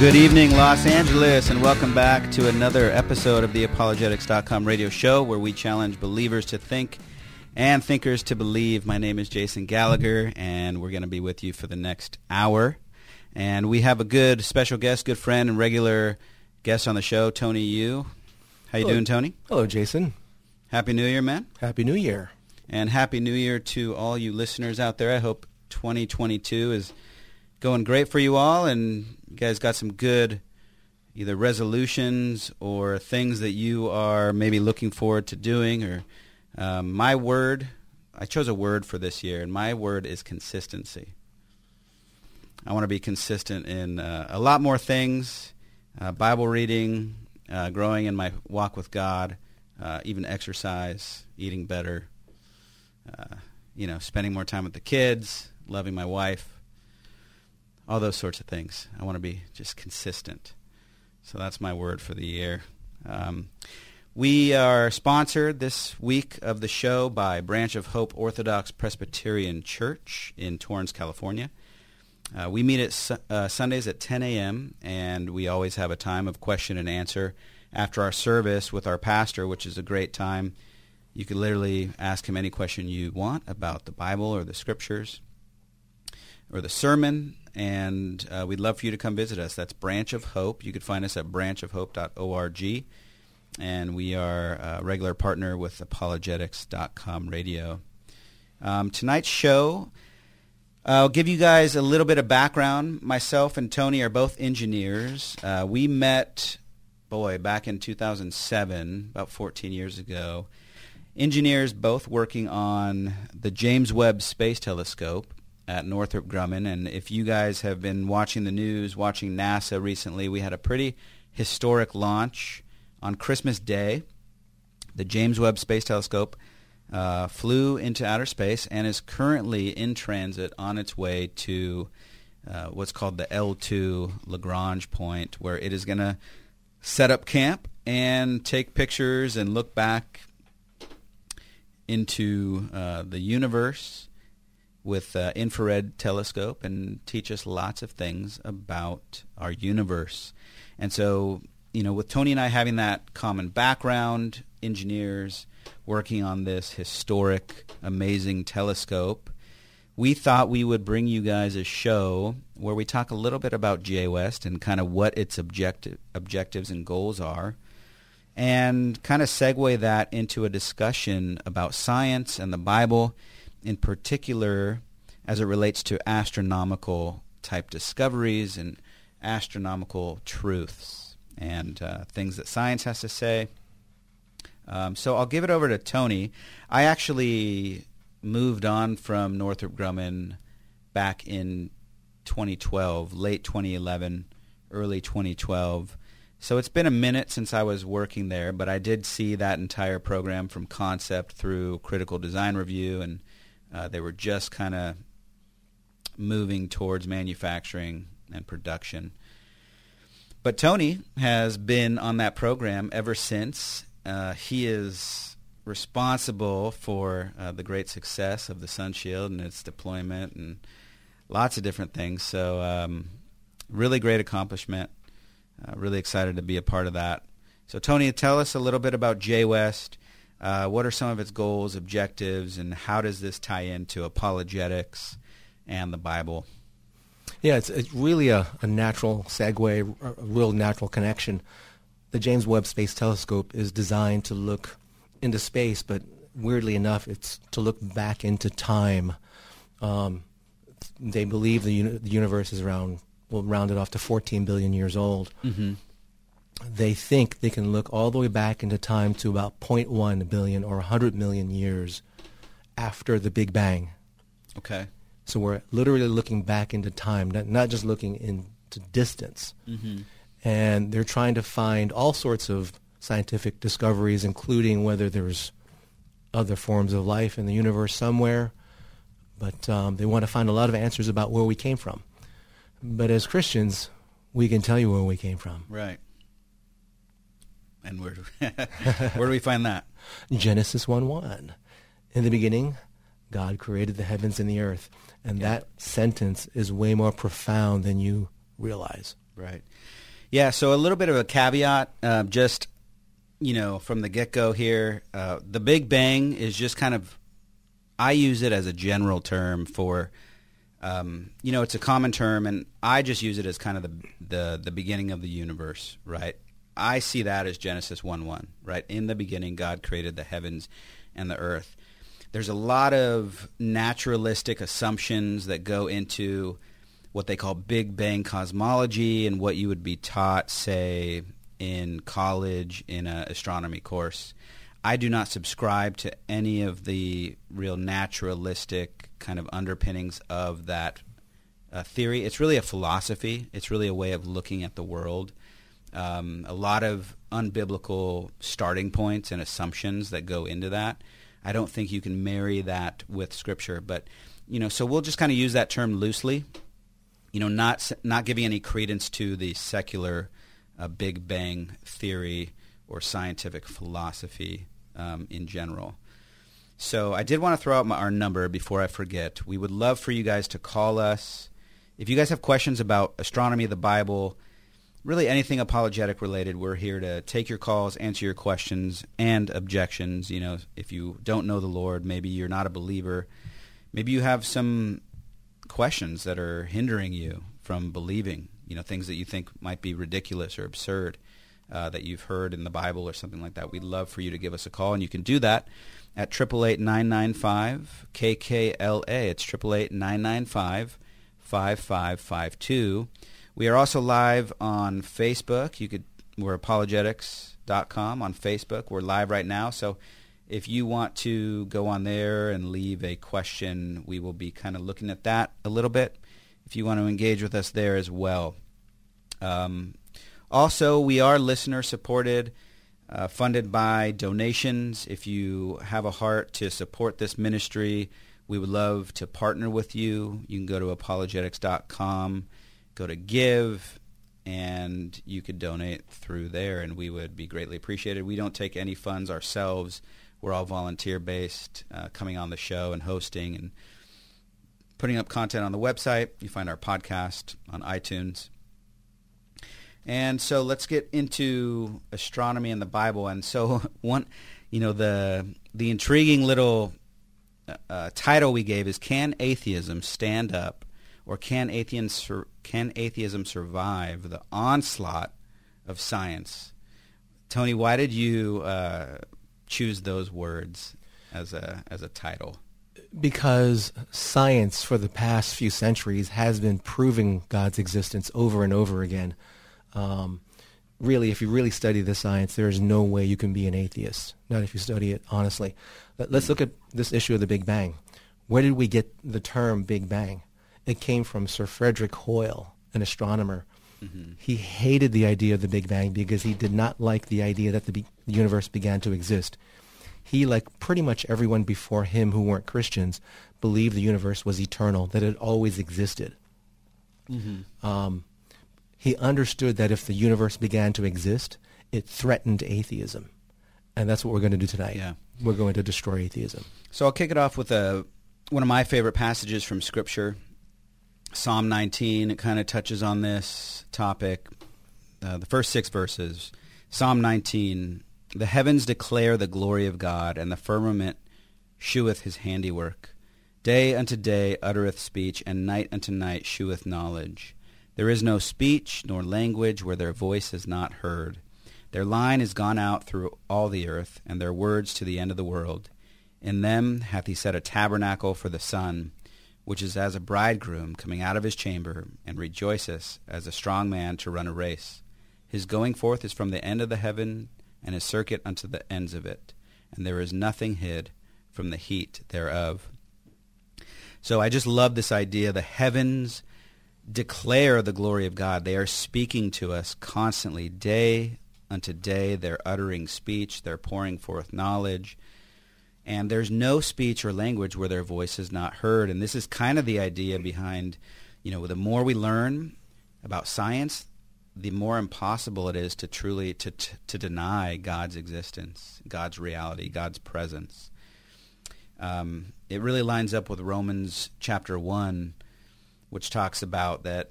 good evening, Los Angeles, and welcome back to another episode of the Apologetics.com radio show where we challenge believers to think and thinkers to believe. My name is Jason Gallagher, and we're going to be with you for the next hour. And we have a good special guest, good friend, and regular guest on the show, Tony Yu. How you Hello. doing, Tony? Hello, Jason. Happy New Year, man. Happy New Year. And Happy New Year to all you listeners out there. I hope 2022 is going great for you all and you guys got some good either resolutions or things that you are maybe looking forward to doing or um, my word i chose a word for this year and my word is consistency. I want to be consistent in uh, a lot more things uh, bible reading uh, growing in my walk with god uh, even exercise eating better uh, you know spending more time with the kids loving my wife all those sorts of things. I want to be just consistent. So that's my word for the year. Um, we are sponsored this week of the show by Branch of Hope Orthodox Presbyterian Church in Torrance, California. Uh, we meet at su- uh, Sundays at 10 a.m., and we always have a time of question and answer after our service with our pastor, which is a great time. You can literally ask him any question you want about the Bible or the Scriptures or the sermon, and uh, we'd love for you to come visit us. That's Branch of Hope. You could find us at branchofhope.org, and we are a regular partner with apologetics.com radio. Um, tonight's show, I'll give you guys a little bit of background. Myself and Tony are both engineers. Uh, we met, boy, back in 2007, about 14 years ago. Engineers both working on the James Webb Space Telescope at Northrop Grumman. And if you guys have been watching the news, watching NASA recently, we had a pretty historic launch on Christmas Day. The James Webb Space Telescope uh, flew into outer space and is currently in transit on its way to uh, what's called the L2 Lagrange point, where it is going to set up camp and take pictures and look back into uh, the universe with uh, infrared telescope and teach us lots of things about our universe. And so, you know, with Tony and I having that common background, engineers working on this historic, amazing telescope, we thought we would bring you guys a show where we talk a little bit about JWST and kind of what its objective, objectives and goals are and kind of segue that into a discussion about science and the Bible in particular as it relates to astronomical type discoveries and astronomical truths and uh, things that science has to say. Um, so I'll give it over to Tony. I actually moved on from Northrop Grumman back in 2012, late 2011, early 2012. So it's been a minute since I was working there, but I did see that entire program from concept through critical design review, and uh, they were just kind of moving towards manufacturing and production. But Tony has been on that program ever since. Uh, he is responsible for uh, the great success of the Sun Shield and its deployment and lots of different things. So, um, really great accomplishment. Uh, really excited to be a part of that. So, Tony, tell us a little bit about JWST. Uh, what are some of its goals, objectives, and how does this tie into apologetics and the Bible? Yeah, it's, it's really a, a natural segue, a real natural connection. The James Webb Space Telescope is designed to look into space, but weirdly enough, it's to look back into time. Um, they believe the, uni- the universe is around, well, rounded off to 14 billion years old. Mm-hmm. They think they can look all the way back into time to about 0.1 billion or 100 million years after the Big Bang. Okay. So we're literally looking back into time, not, not just looking into distance. Mm-hmm. And they're trying to find all sorts of scientific discoveries, including whether there's other forms of life in the universe somewhere. But um, they want to find a lot of answers about where we came from. But as Christians, we can tell you where we came from. Right. And where do, where do we find that? Genesis 1 1. In the beginning, God created the heavens and the earth. And Yeah. that sentence is way more profound than you realize. Right. Yeah. So a little bit of a caveat, uh, just you know, from the get go here, uh, the Big Bang is just kind of. I use it as a general term for, um, you know, it's a common term, and I just use it as kind of the the the beginning of the universe, right? I see that as Genesis one one, right? In the beginning, God created the heavens and the earth. There's a lot of naturalistic assumptions that go into what they call Big Bang cosmology and what you would be taught, say, in college in an astronomy course. I do not subscribe to any of the real naturalistic kind of underpinnings of that uh, theory. It's really a philosophy. It's really a way of looking at the world. Um, a lot of unbiblical starting points and assumptions that go into that. I don't think you can marry that with Scripture, but you know, so we'll just kind of use that term loosely you know, not not giving any credence to the secular uh, Big Bang theory or scientific philosophy um, in general. So I did want to throw out my, our number before I forget. We would love for you guys to call us. If you guys have questions about astronomy, the Bible, really anything apologetic related, we're here to take your calls, answer your questions and objections. You know, if you don't know the Lord, maybe you're not a believer, maybe you have some questions that are hindering you from believing, you know, things that you think might be ridiculous or absurd uh, that you've heard in the Bible or something like that, we'd love for you to give us a call, and you can do that at 888-995-KKLA. It's 888-995-5552. We are also live on Facebook. You could we're apologetics.com on Facebook. We're live right now, so if you want to go on there and leave a question, we will be kind of looking at that a little bit. If you want to engage with us there as well. Um, also, we are listener supported, uh, funded by donations. If you have a heart to support this ministry, we would love to partner with you. You can go to apologetics.com, go to give, and you could donate through there, and we would be greatly appreciated. We don't take any funds ourselves. We're all volunteer based, uh, coming on the show and hosting and putting up content on the website. You find our podcast on iTunes. And so let's get into astronomy and the Bible. And so one, you know, the the intriguing little uh, uh title we gave is "Can Atheism Stand Up?" Or "Can atheism sur- can atheism survive the onslaught of science?" Tony, why did you uh, choose those words as a as a title? Because science for the past few centuries has been proving God's existence over and over again. Um, really, if you really study the science, there is no way you can be an atheist. Not if you study it honestly. Let's look at this issue of the Big Bang. Where did we get the term Big Bang? It came from Sir Frederick Hoyle, an astronomer. Mm-hmm. He hated the idea of the Big Bang because he did not like the idea that the, be- the universe began to exist. He, like pretty much everyone before him who weren't Christians, believed the universe was eternal, that it always existed. Mm-hmm. Um, he understood that if the universe began to exist, it threatened atheism. And that's what we're going to do tonight. Yeah. We're going to destroy atheism. So I'll kick it off with a, one of my favorite passages from Scripture. Psalm 19, it kind of touches on this topic. Uh, the first six verses. Psalm 19, the heavens declare the glory of God, and the firmament sheweth his handiwork. Day unto day uttereth speech, and night unto night sheweth knowledge. There is no speech nor language where their voice is not heard. Their line is gone out through all the earth, and their words to the end of the world. In them hath he set a tabernacle for the sun, which is as a bridegroom coming out of his chamber, and rejoiceth as a strong man to run a race. His going forth is from the end of the heaven, and his circuit unto the ends of it, and there is nothing hid from the heat thereof. So I just love this idea. The heavens declare the glory of God. They are speaking to us constantly, day unto day. They're uttering speech. They're pouring forth knowledge. And there's no speech or language where their voice is not heard. And this is kind of the idea behind, you know, the more we learn about science, the more impossible it is to truly to, to, to deny God's existence, God's reality, God's presence. Um, it really lines up with Romans chapter one, which talks about that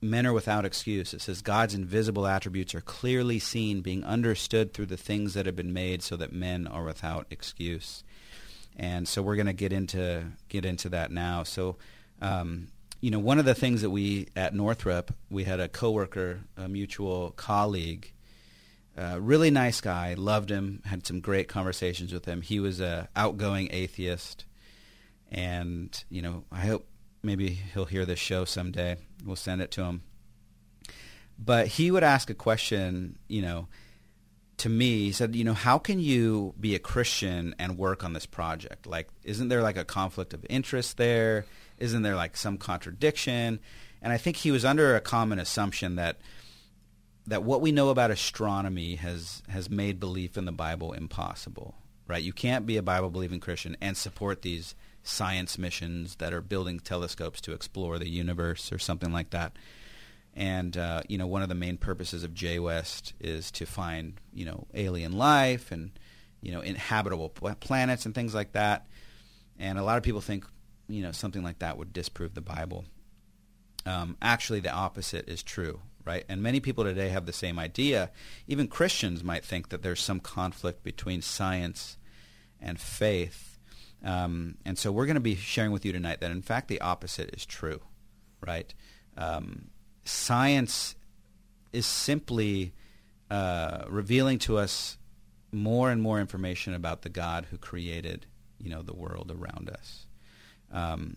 men are without excuse. It says God's invisible attributes are clearly seen, being understood through the things that have been made, so that men are without excuse. And so we're going to get into get into that now. So, um, you know, one of the things that we at Northrop, we had a coworker, a mutual colleague, uh, really nice guy, loved him, had some great conversations with him. He was a outgoing atheist, and you know, I hope maybe he'll hear this show someday. We'll send it to him. But he would ask a question, you know, to me. He said, you know, how can you be a Christian and work on this project? Like, isn't there like a conflict of interest there? Isn't there like some contradiction? And I think he was under a common assumption that that what we know about astronomy has has made belief in the Bible impossible. Right? You can't be a Bible believing Christian and support these science missions that are building telescopes to explore the universe or something like that. And uh, you know, one of the main purposes of JWST is to find you know alien life and you know inhabitable planets and things like that. And a lot of people think you know something like that would disprove the Bible. Um, actually, the opposite is true, right? And many people today have the same idea. Even Christians might think that there's some conflict between science and faith um, and so we're going to be sharing with you tonight that, in fact, the opposite is true, right? Um, science is simply uh, revealing to us more and more information about the God who created, you know, the world around us. Um,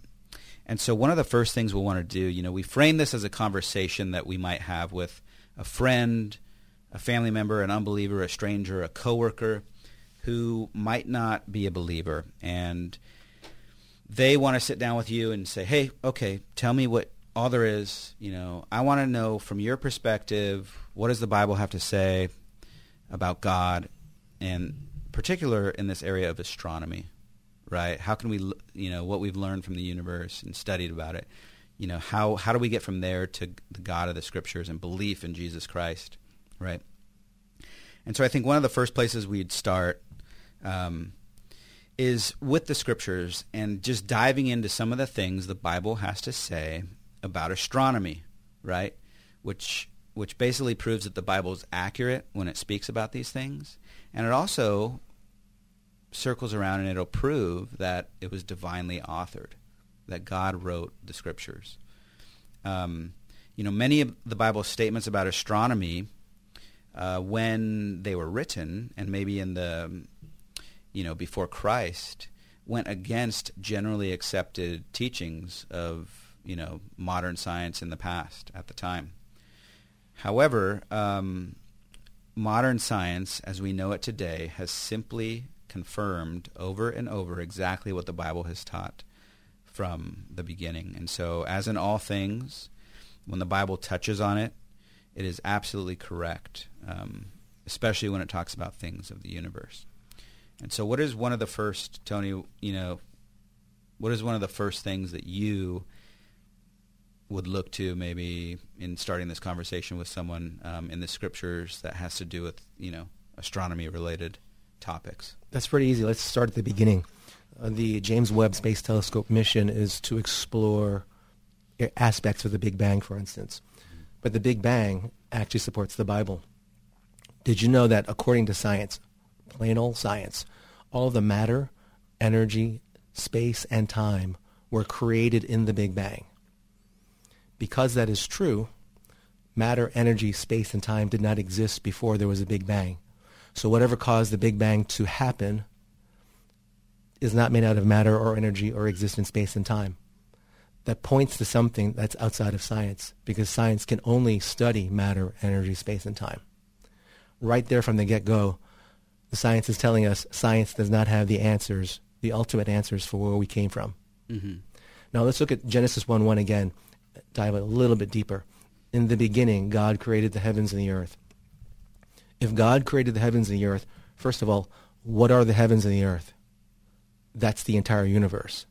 and so one of the first things we'll want to do, you know, we frame this as a conversation that we might have with a friend, a family member, an unbeliever, a stranger, a coworker, who might not be a believer and they want to sit down with you and say, "Hey, okay, tell me what all there is. You know, I want to know from your perspective, what does the Bible have to say about God, and particular in this area of astronomy, right? How can we, you know, what we've learned from the universe and studied about it, you know, how how do we get from there to the God of the Scriptures and belief in Jesus Christ, right? And so I think one of the first places we'd start um, is with the scriptures and just diving into some of the things the Bible has to say about astronomy, right? Which which basically proves that the Bible is accurate when it speaks about these things, and it also circles around and it'll prove that it was divinely authored, that God wrote the scriptures. Um, you know, many of the Bible's statements about astronomy, uh, when they were written, and maybe in the you know, before Christ went against generally accepted teachings of, you know, modern science in the past at the time. However, um, modern science, as we know it today, has simply confirmed over and over exactly what the Bible has taught from the beginning. And so, as in all things, when the Bible touches on it, it is absolutely correct, um, especially when it talks about things of the universe. And so, what is one of the first, Tony? You know, what is one of the first things that you would look to maybe in starting this conversation with someone um, in the scriptures that has to do with you know astronomy related topics? That's pretty easy. Let's start at the beginning. Uh, the James Webb Space Telescope mission is to explore aspects of the Big Bang, for instance. But the Big Bang actually supports the Bible. Did you know that according to science, plain old science, all the matter, energy, space, and time were created in the Big Bang. Because that is true, matter, energy, space, and time did not exist before there was a Big Bang. So whatever caused the Big Bang to happen is not made out of matter or energy or exist in space and time. That points to something that's outside of science because science can only study matter, energy, space, and time. Right there from the get-go, the science is telling us science does not have the answers, the ultimate answers for where we came from. Mm-hmm. Now let's look at Genesis 1 1 again, dive a little bit deeper. In the beginning, God created the heavens and the earth. If God created the heavens and the earth, first of all, what are the heavens and the earth? That's the entire universe.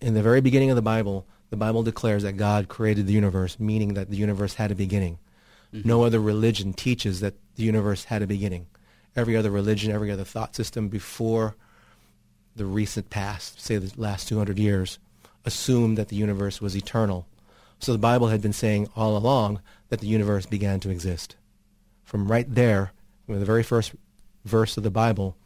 In the very beginning of the Bible, the Bible declares that God created the universe, meaning that the universe had a beginning. Mm-hmm. No other religion teaches that the universe had a beginning every other religion, every other thought system before the recent past, say the last 200 years, assumed that the universe was eternal, So the Bible had been saying all along that the universe began to exist. From right there, from the very first verse of the Bible,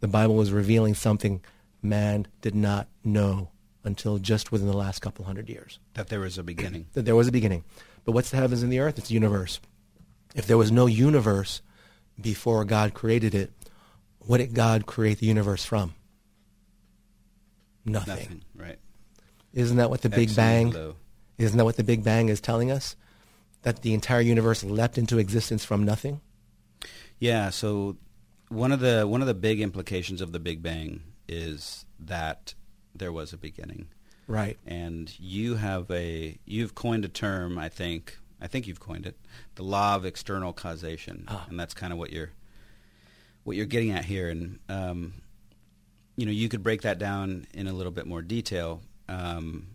the Bible was revealing something man did not know until just within the last couple hundred years. That there was a beginning. That there was a beginning. But what's the heavens and the earth? It's the universe. If there was no universe before God created it, what did God create the universe from? Nothing. Nothing. Right. Isn't that what the Big Bang? low. Isn't that what the Big Bang is telling us? That the entire universe leapt into existence from nothing? Yeah. So one of the one of the big implications of the Big Bang is that there was a beginning. Right. and you have a you've coined a term i think i think you've coined it the law of external causation Ah. and that's kind of what you're what you're getting at here and um, you know you could break that down in a little bit more detail um,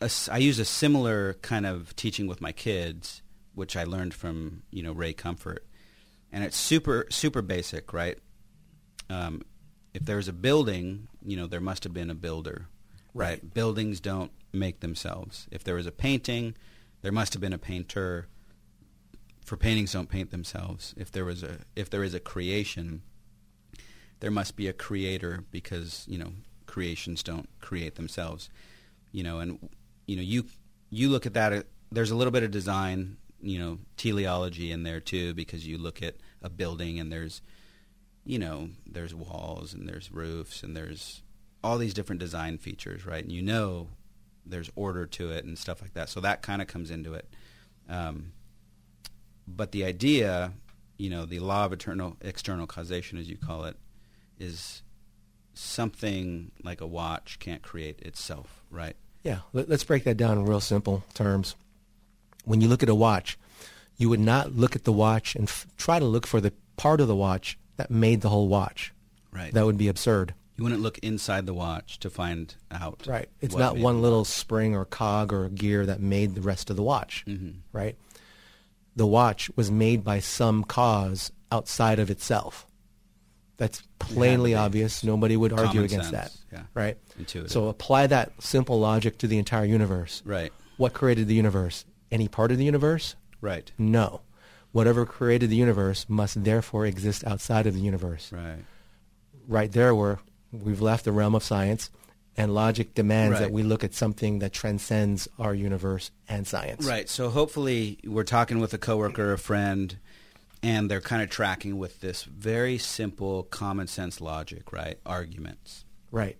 a i use a similar kind of teaching with my kids which i learned from you know ray comfort and it's super super basic right um, if there's a building you know there must have been a builder right? Buildings don't make themselves. If there was a painting, there must have been a painter. For paintings don't paint themselves. If there was a if there is a creation, there must be a creator because you know creations don't create themselves. You know, and you know you you look at that. uh, There's a little bit of design, you know, teleology in there too because you look at a building and there's you know there's walls and there's roofs and there's all these different design features, right? And you know there's order to it and stuff like that. So that kind of comes into it. Um, but the idea, you know, the law of eternal external causation, as you call it, is something like a watch can't create itself, right? Yeah. Let, let's break that down in real simple terms. When you look at a watch, you would not look at the watch and f- try to look for the part of the watch that made the whole watch. Right. That would be absurd. You wouldn't look inside the watch to find out. Right. It's not one little spring or cog or gear that made the rest of the watch. Mhm. Right. The watch was made by some cause outside of itself. That's plainly be. obvious. Nobody would argue against sense, that. yeah. Right. Intuitive. So apply that simple logic to the entire universe. Right. What created the universe? Any part of the universe? Right. No. Whatever created the universe must therefore exist outside of the universe. Right. Right there where we've left the realm of science and logic demands Right. that we look at something that transcends our universe and science. Right. So hopefully we're talking with a coworker, a friend, and they're kind of tracking with this very simple common sense logic, right? Arguments. Right.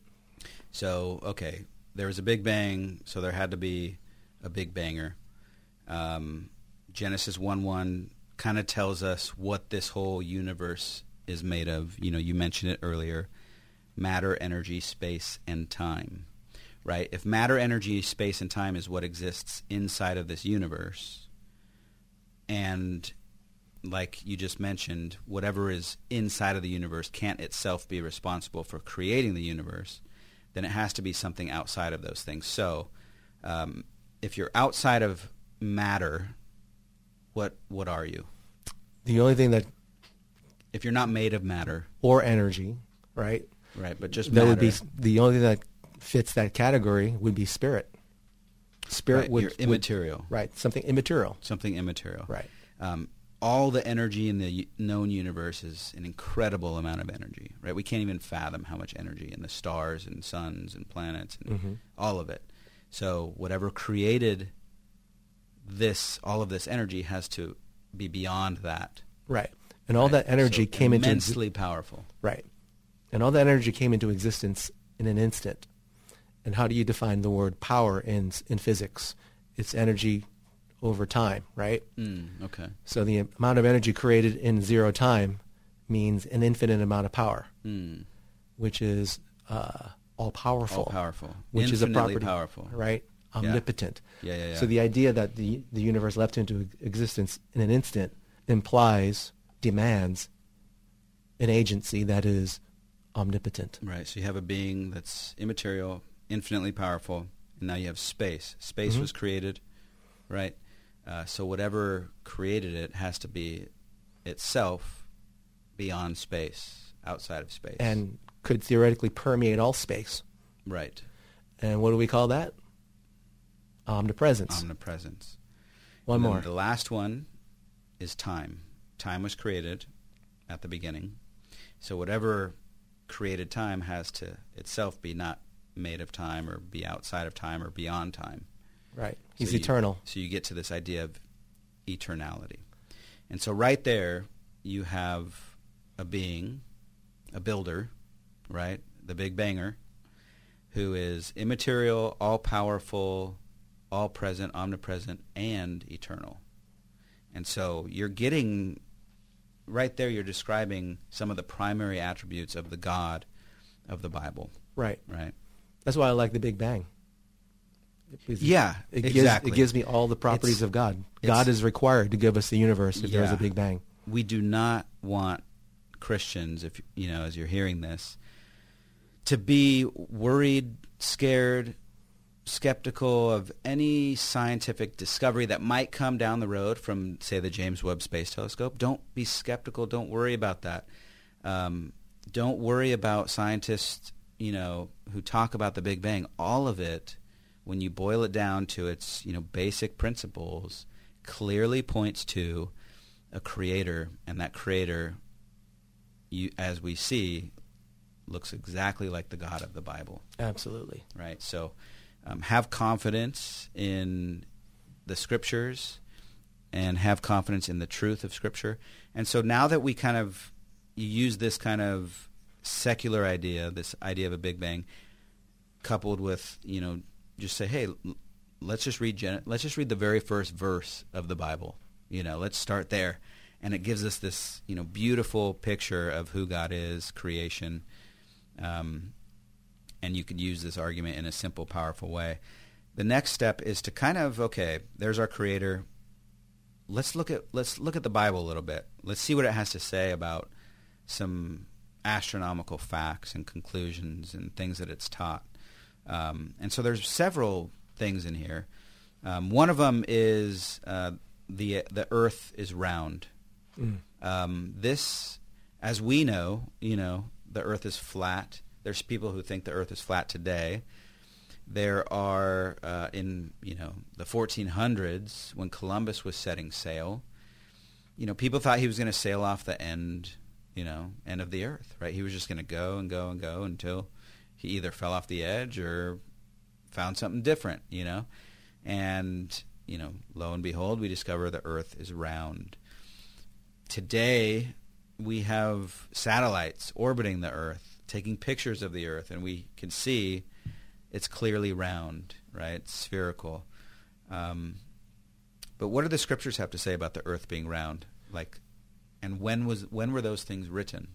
So, okay, there was a big bang, so there had to be a big banger. Um, Genesis 1 1 kind of tells us what this whole universe is made of. You know, you mentioned it earlier matter, energy, space, and time. Right? If matter, energy, space, and time is what exists inside of this universe, and like you just mentioned, whatever is inside of the universe can't itself be responsible for creating the universe, then it has to be something outside of those things. So, um, if you're outside of matter, what what are you? The only thing that, If you're not made of matter, or energy, right? Right? But just That matter, would be the only thing that fits that category would be spirit. Spirit right, would you're would- immaterial, right? Something immaterial. something immaterial, Right. Um, all the energy in the known universe is an incredible amount of energy, right? We can't even fathom how much energy in the stars and suns and planets and Mhm. all of it. So whatever created this, all of this energy has to be beyond that. Right. And all right? that energy So came into exi- immensely powerful. Right. And all that energy came into existence in an instant. And how do you define the word power in in physics? It's energy over time, right? Mm, okay. So the amount of energy created in zero time means an infinite amount of power, Mm, which is uh, all powerful, all powerful, which is a Infinitely property, powerful. right? Omnipotent. Yeah, yeah, yeah. So the idea that the the universe leapt into existence in an instant implies, demands, an agency that is omnipotent. Right. So you have a being that's immaterial, infinitely powerful, and now you have space. Space Mhm. was created, right? Uh, so whatever created it has to be itself beyond space, outside of space. and could theoretically permeate all space. right. And what do we call that? Omnipresence. omnipresence. One And more. The last one is time. Time was created at the beginning. So whatever created time has to itself be not made of time or be outside of time or beyond time. Right. So He's you- eternal. So you get to this idea of eternality. And so right there you have a being, a builder, right? The big banger, who is immaterial, all powerful, all present, omnipresent, and eternal. And so you're getting right there you're describing some of the primary attributes of the God of the Bible, Right. right? That's why I like the Big Bang. Because Yeah, it gives, exactly. It gives me all the properties It's- of God. God is required to give us the universe if there's a Big Bang. we do not want Christians, if you know, as you're hearing this, to be worried, scared, skeptical of any scientific discovery that might come down the road from, say, the James Webb Space Telescope. Don't be skeptical. Don't worry about that. Um, don't worry about scientists, you know, who talk about the Big Bang. All of it, when you boil it down to its, you know, basic principles, clearly points to a creator, and that creator, you, as we see, looks exactly like the God of the Bible, Absolutely. right? So um, have confidence in the scriptures and have confidence in the truth of scripture. And so now that we kind of use this kind of secular idea, this idea of a big bang, coupled with you know just say, hey, let's just read Gen- let's just read the very first verse of the Bible. You know, let's start there, and it gives us this you know beautiful picture of who God is, creation. Um, and you could use this argument in a simple, powerful way. The next step is to kind of okay, there's our creator. Let's look at let's look at the Bible a little bit. Let's see what it has to say about some astronomical facts and conclusions and things that it's taught. Um, and so there's several things in here. Um, one of them is uh, the the Earth is round. Mm. Um, this, as we know, you know, the Earth is flat. There's people who think the Earth is flat today. There are uh, in you know the 1400s when Columbus was setting sail. You know, people thought he was going to sail off the end, you know, end of the Earth. Right? He was just going to go and go and go until he either fell off the edge or found something different. You know, and you know, lo and behold, we discover the Earth is round. Today, we have satellites orbiting the Earth, taking pictures of the Earth, and we can see it's clearly round, right? It's spherical. Um, but what do the scriptures have to say about the Earth being round? Like, and when was when were those things written?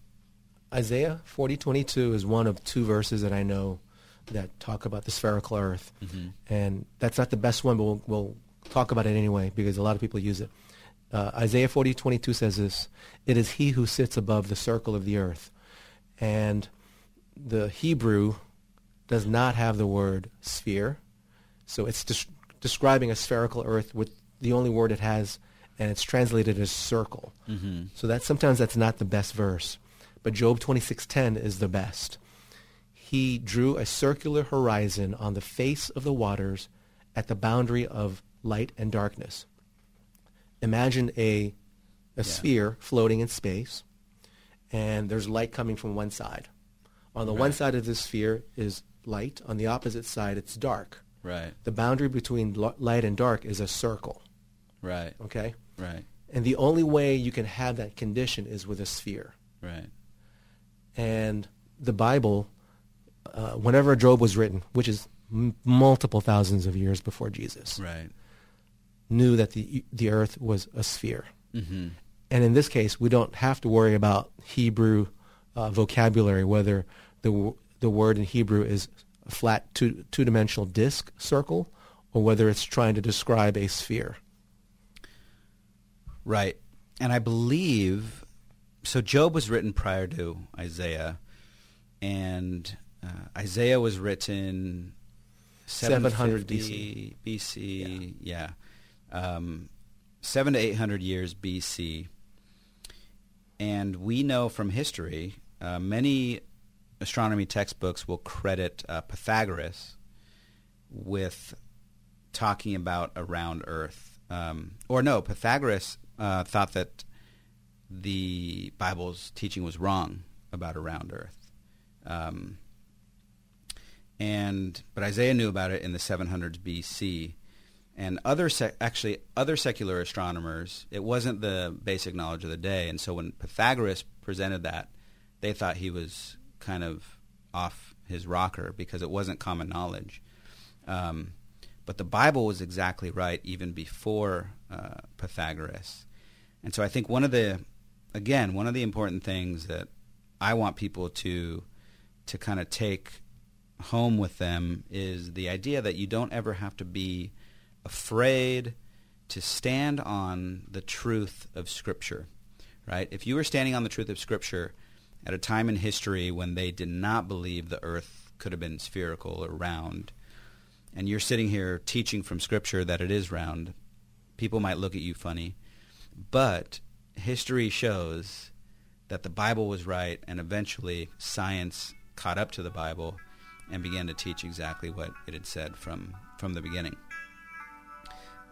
Isaiah 40:22 is one of two verses that I know that talk about the spherical earth. Mhm. And that's not the best one, but we'll, we'll talk about it anyway because a lot of people use it. Uh, Isaiah 40:22 says this, "It is he who sits above the circle of the earth." And the Hebrew does not have the word sphere. So it's des- describing a spherical earth with the only word it has and it's translated as circle. Mm-hmm. So that sometimes that's not the best verse, but Job 26:10 is the best. He drew a circular horizon on the face of the waters at the boundary of light and darkness. Imagine a a Yeah. sphere floating in space and there's light coming from one side. On the one side of the sphere is light, on the opposite side it's dark. Right, The boundary between li- light and dark is a circle, right, okay? right, And the only way you can have that condition is with a sphere. right. And the Bible, uh, whenever Job was written, which is m- multiple thousands of years before Jesus, Right. knew that the the earth was a sphere. Mm-hmm. And in this case, we don't have to worry about Hebrew uh, vocabulary, whether the the word in Hebrew is a flat two two dimensional disk circle, or whether it's trying to describe a sphere. Right. And I believe so Job was written prior to Isaiah and uh, Isaiah was written 700 750 BC. Yeah. Um, 7 to 800 years BC. And we know from history uh, many astronomy textbooks will credit uh, Pythagoras with talking about a round Earth. Um, or no, Pythagoras uh, thought that the Bible's teaching was wrong about a round Earth. Um, and but Isaiah knew about it in the 700s BC, and other sec- actually other secular astronomers. It wasn't the basic knowledge of the day, and so when Pythagoras presented that, they thought he was kind of off his rocker because it wasn't common knowledge. Um, but the Bible was exactly right even before uh, Pythagoras, and so I think one of the again one of the important things that I want people to to kind of take home with them is the idea that you don't ever have to be afraid to stand on the truth of Scripture, right? If you were standing on the truth of Scripture at a time in history when they did not believe the earth could have been spherical or round, and you're sitting here teaching from Scripture that it is round, people might look at you funny. But history shows that the Bible was right, and eventually science caught up to the Bible and began to teach exactly what it had said from, from the beginning.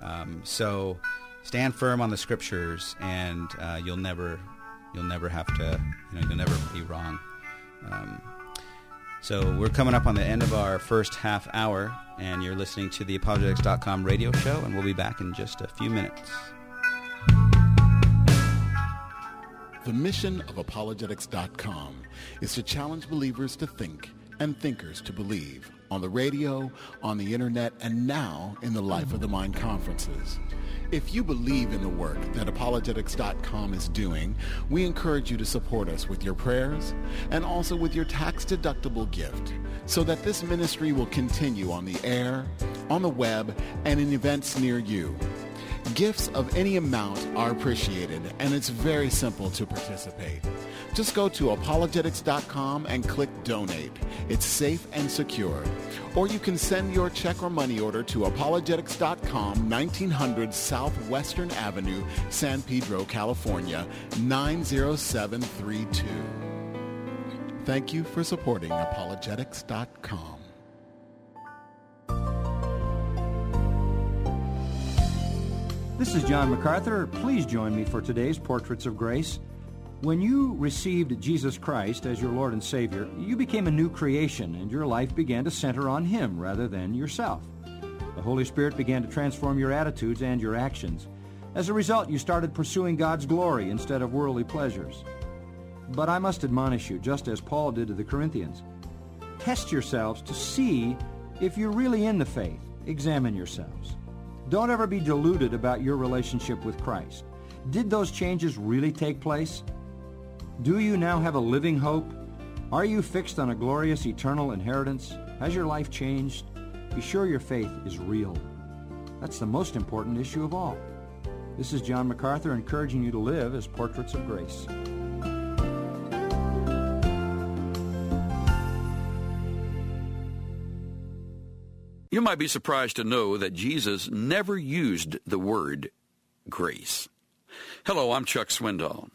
Um, so stand firm on the scriptures, and uh, you'll never you'll never have to you know you'll never be wrong. Um, so we're coming up on the end of our first half hour, and you're listening to the Apologetics.com radio show, and we'll be back in just a few minutes. The mission of Apologetics.com is to challenge believers to think and thinkers to believe on the radio, on the internet, and now in the Life of the Mind conferences. If you believe in the work that apologetics.com is doing, we encourage you to support us with your prayers and also with your tax-deductible gift so that this ministry will continue on the air, on the web, and in events near you. Gifts of any amount are appreciated, and it's very simple to participate. Just go to apologetics.com and click Donate. It's safe and secure. Or you can send your check or money order to apologetics.com, 1900 Southwestern Avenue, San Pedro, California, 90732. Thank you for supporting apologetics.com. This is John MacArthur. Please join me for today's Portraits of Grace. When you received Jesus Christ as your Lord and Savior, you became a new creation and your life began to center on Him rather than yourself. The Holy Spirit began to transform your attitudes and your actions. As a result, you started pursuing God's glory instead of worldly pleasures. But I must admonish you, just as Paul did to the Corinthians. Test yourselves to see if you're really in the faith. Examine yourselves. Don't ever be deluded about your relationship with Christ. Did those changes really take place? Do you now have a living hope? Are you fixed on a glorious eternal inheritance? Has your life changed? Be sure your faith is real. That's the most important issue of all. This is John MacArthur encouraging you to live as portraits of grace. You might be surprised to know that Jesus never used the word grace. Hello, I'm Chuck Swindoll.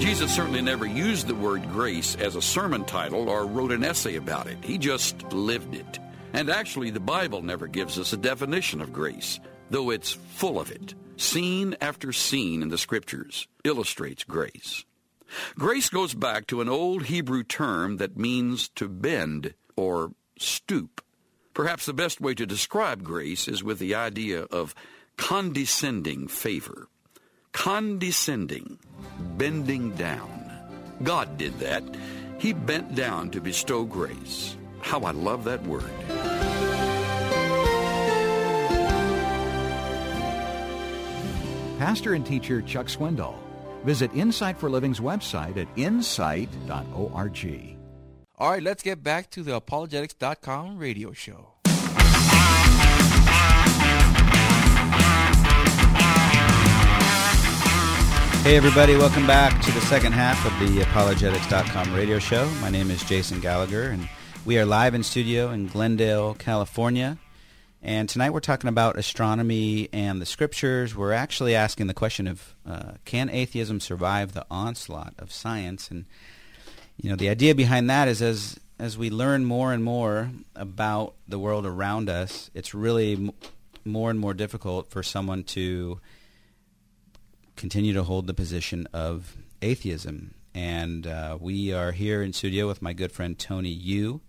Jesus certainly never used the word grace as a sermon title or wrote an essay about it. He just lived it. And actually, the Bible never gives us a definition of grace, though it's full of it. Scene after scene in the scriptures illustrates grace. Grace goes back to an old Hebrew term that means to bend or stoop. Perhaps the best way to describe grace is with the idea of condescending favor. Condescending, bending down. God did that. He bent down to bestow grace. How I love that word. Pastor and teacher Chuck Swindoll. Visit Insight for Living's website at insight.org. All right, let's get back to the apologetics.com radio show. Hey, everybody, welcome back to the second half of the Apologetics.com radio show. My name is Jason Gallagher, and we are live in studio in Glendale, California. And tonight we're talking about astronomy and the scriptures. We're actually asking the question of uh, can atheism survive the onslaught of science? And, you know, the idea behind that is as as we learn more and more about the world around us, it's really m- more and more difficult for someone to continue to hold the position of atheism. And uh, we are here in studio with my good friend Tony Yu.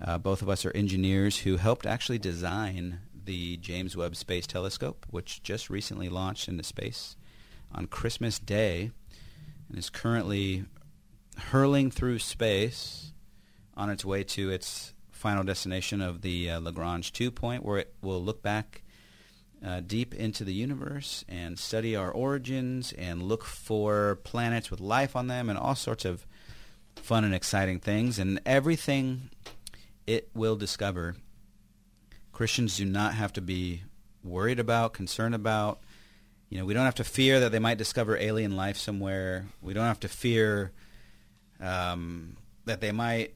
Uh, both of us are engineers who helped actually design the James Webb Space Telescope, which just recently launched into space on Christmas Day and is currently hurling through space on its way to its final destination of the uh, Lagrange 2 point, where it will look back uh, deep into the universe and study our origins and look for planets with life on them and all sorts of fun and exciting things. And everything it will discover, Christians do not have to be worried about, concerned about. You know, we don't have to fear that they might discover alien life somewhere. We don't have to fear um, that they might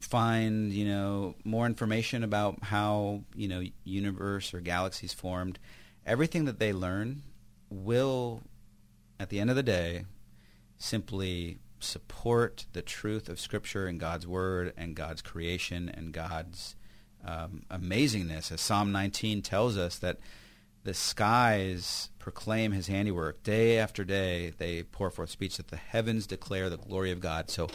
find you know more information about how you know universe or galaxies formed everything that they learn will at the end of the day simply support the truth of scripture and God's word and God's creation and God's um, amazingness as Psalm 19 tells us that the skies proclaim his handiwork day after day they pour forth speech that the heavens declare the glory of God so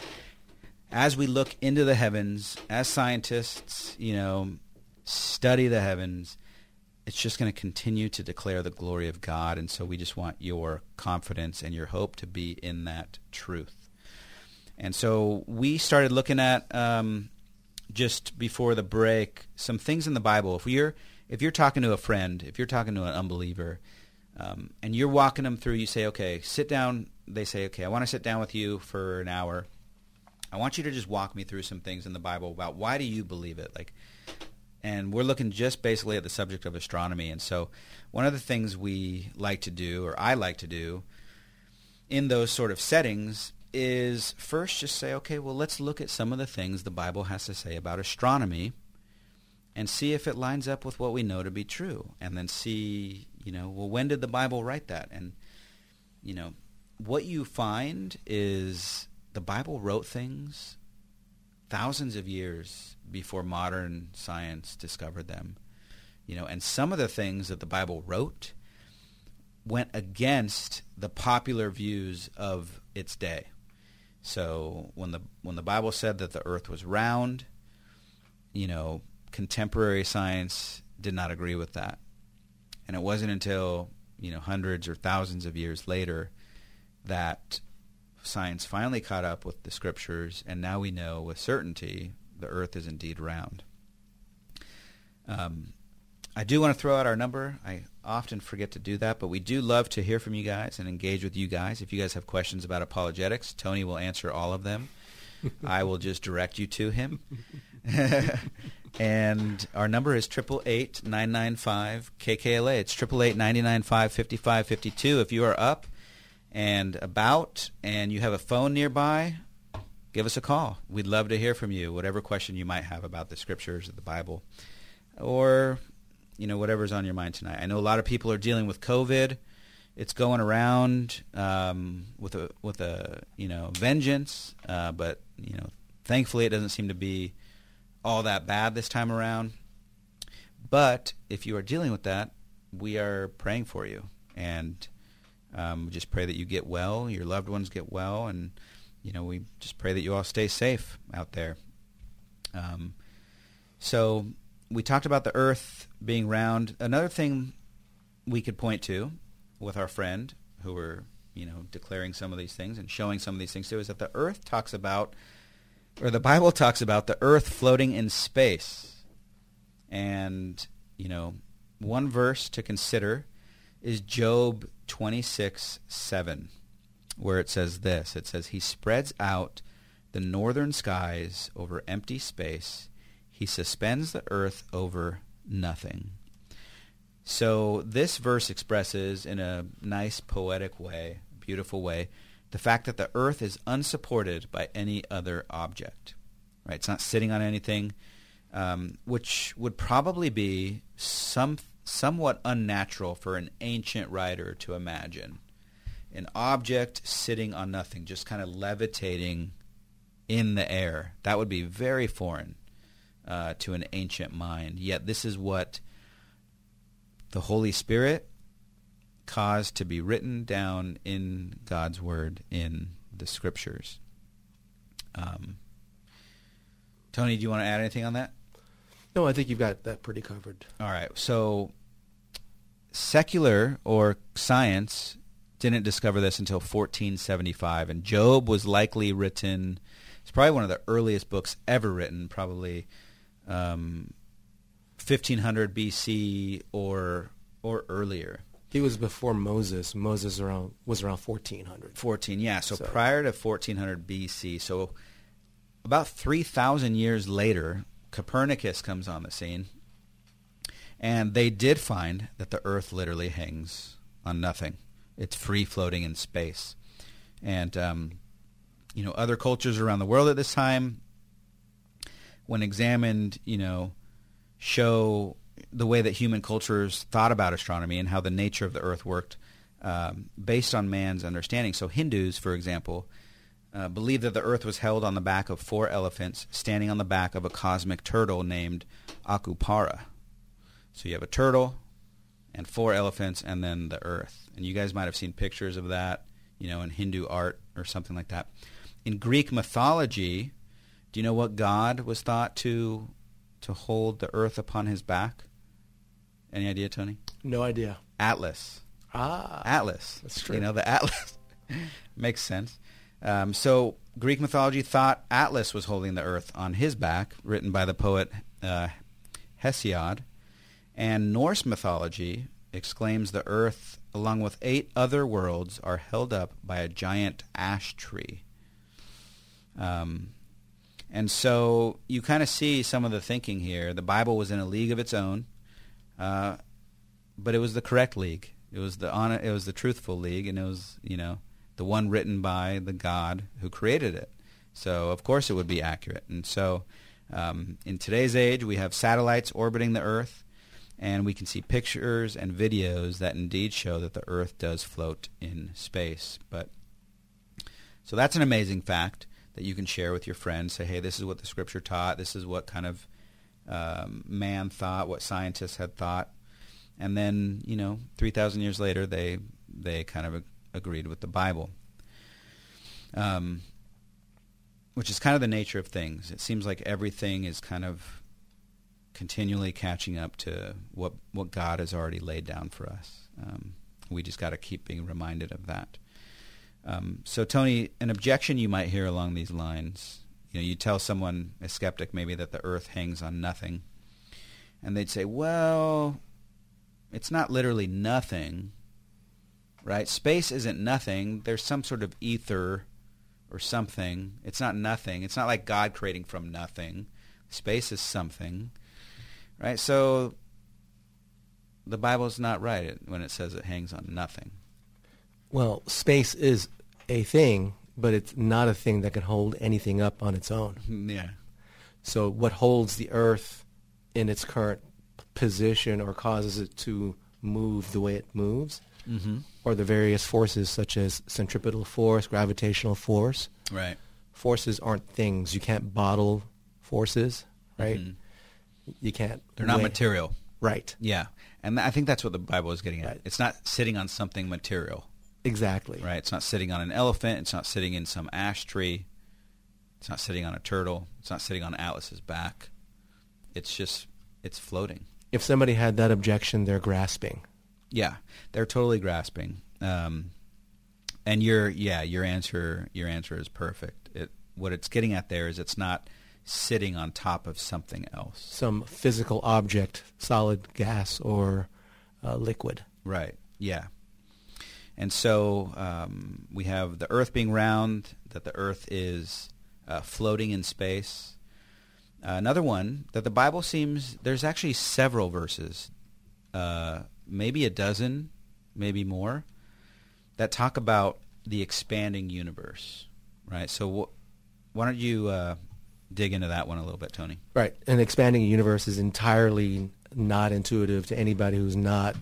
as we look into the heavens, as scientists, you know, study the heavens, it's just going to continue to declare the glory of God. And so we just want your confidence and your hope to be in that truth. And so we started looking at um, just before the break some things in the Bible. If you're if you're talking to a friend, if you're talking to an unbeliever, um, and you're walking them through, you say, "Okay, sit down." They say, "Okay, I want to sit down with you for an hour." I want you to just walk me through some things in the Bible about why do you believe it? Like, and we're looking just basically at the subject of astronomy. And so, one of the things we like to do, or I like to do, in those sort of settings is first just say, okay, well, let's look at some of the things the Bible has to say about astronomy and see if it lines up with what we know to be true. And then see, you know, well, when did the Bible write that? And, you know, what you find is the Bible wrote things thousands of years before modern science discovered them. You know, and some of the things that the Bible wrote went against the popular views of its day. So when the when the Bible said that the earth was round, you know, contemporary science did not agree with that. And it wasn't until, you know, hundreds or thousands of years later that science finally caught up with the scriptures, and now we know with certainty the earth is indeed round. Um, I do want to throw out our number. I often forget to do that, but we do love to hear from you guys and engage with you guys. If you guys have questions about apologetics, Tony will answer all of them. I will just direct you to him. and our number is triple eight nine nine five KKLA. It's triple eight ninety nine five fifty five fifty two. If you are up and about and you have a phone nearby, give us a call. We'd love to hear from you, whatever question you might have about the scriptures of the Bible or you know whatever's on your mind tonight. I know a lot of people are dealing with COVID. It's going around um, with a with a you know vengeance, uh, but you know thankfully it doesn't seem to be all that bad this time around. But if you are dealing with that, we are praying for you and um, just pray that you get well, your loved ones get well, and you know we just pray that you all stay safe out there. Um, so we talked about the Earth being round. Another thing we could point to with our friend who were you know declaring some of these things and showing some of these things to is that the Earth talks about, or the Bible talks about the Earth floating in space, and you know one verse to consider is Job 26 7, where it says this It says, He spreads out the northern skies over empty space, He suspends the earth over nothing. So this verse expresses in a nice poetic way, beautiful way, the fact that the earth is unsupported by any other object. Right? It's not sitting on anything, um, which would probably be some somewhat unnatural for an ancient writer to imagine. An object sitting on nothing, just kind of levitating in the air. That would be very foreign uh, to an ancient mind. Yet this is what the Holy Spirit caused to be written down in God's Word in the Scriptures. Um, Tony, do you want to add anything on that? No, I think you've got that pretty covered. All right. So secular or science didn't discover this until 1475, and Job was likely written. It's probably one of the earliest books ever written, probably um, 1500 BC or or earlier. He was before Moses. Moses around was around 1400. 14, yeah. So, So- prior to 1400 BC. So about 3,000 years later, Copernicus comes on the scene. And they did find that the Earth literally hangs on nothing. It's free floating in space. And, um, you know, other cultures around the world at this time, when examined, you know, show the way that human cultures thought about astronomy and how the nature of the Earth worked um, based on man's understanding. So Hindus, for example, uh, believe that the Earth was held on the back of four elephants standing on the back of a cosmic turtle named Akupara. So you have a turtle and four elephants and then the Earth. And you guys might have seen pictures of that, you know, in Hindu art or something like that. In Greek mythology, do you know what god was thought to to hold the earth upon his back? Any idea, Tony? No idea. Atlas. Ah, Atlas. That's true. You know, the Atlas makes sense. Um, so Greek mythology thought Atlas was holding the earth on his back, written by the poet uh, Hesiod. And Norse mythology exclaims the earth, along with eight other worlds, are held up by a giant ash tree. Um, and so you kind of see some of the thinking here. The Bible was in a league of its own, uh, but it was the correct league. It was the on it was the truthful league, and it was you know the one written by the God who created it. So of course it would be accurate. And so um, in today's age, we have satellites orbiting the Earth, and we can see pictures and videos that indeed show that the Earth does float in space. But so that's an amazing fact that you can share with your friends. Say, hey, this is what the Scripture taught. This is what kind of um, man thought, what scientists had thought, and then you know, three thousand years later, they they kind of ag- agreed with the Bible. Um, which is kind of the nature of things. It seems like everything is kind of continually catching up to what what God has already laid down for us. Um, we just got to keep being reminded of that. Um, so, Tony, an objection you might hear along these lines, you know, you tell someone, a skeptic maybe, that the earth hangs on nothing, and they'd say, well, it's not literally nothing, right? Space isn't nothing. There's some sort of ether or something. It's not nothing. It's not like God creating from nothing. Space is something, right? So the Bible's not right when it says it hangs on nothing. Well, space is a thing, but it's not a thing that can hold anything up on its own. Yeah. So what holds the Earth in its current position or causes it to move the way it moves Mm-hmm. are the various forces such as centripetal force, gravitational force. Right. Forces aren't things. You can't bottle forces, right? Mhm. You can't. They're not material. Right. Yeah. And I think that's what the Bible is getting at. Right. It's not sitting on something material, Exactly. right? It's not sitting on an elephant. It's not sitting in some ash tree. It's not sitting on a turtle. It's not sitting on Atlas's back. It's just, it's floating. If somebody had that objection, they're grasping. Yeah, they're totally grasping. Um, and your yeah, your answer your answer is perfect. It what it's getting at there is it's not sitting on top of something else. Some physical object, solid, gas, or uh, liquid. Right. Yeah. And so um, we have the Earth being round, that the Earth is uh, floating in space. Uh, another one that the Bible seems there's actually several verses, uh, maybe a dozen, maybe more, that talk about the expanding universe. Right. So wh- why don't you uh, dig into that one a little bit, Tony? Right. An expanding universe is entirely not intuitive to anybody who's not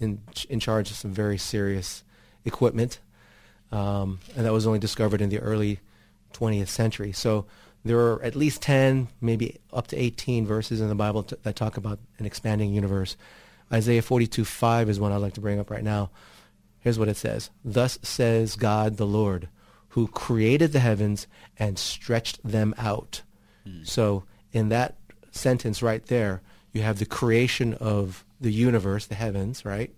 in in charge of some very serious equipment, um, and that was only discovered in the early 20th century. So there are at least 10, maybe up to 18 verses in the Bible t- that talk about an expanding universe. Isaiah 42, 5 is one I'd like to bring up right now. Here's what it says. Thus says God the Lord, who created the heavens and stretched them out. So in that sentence right there, you have the creation of the universe, the heavens, right?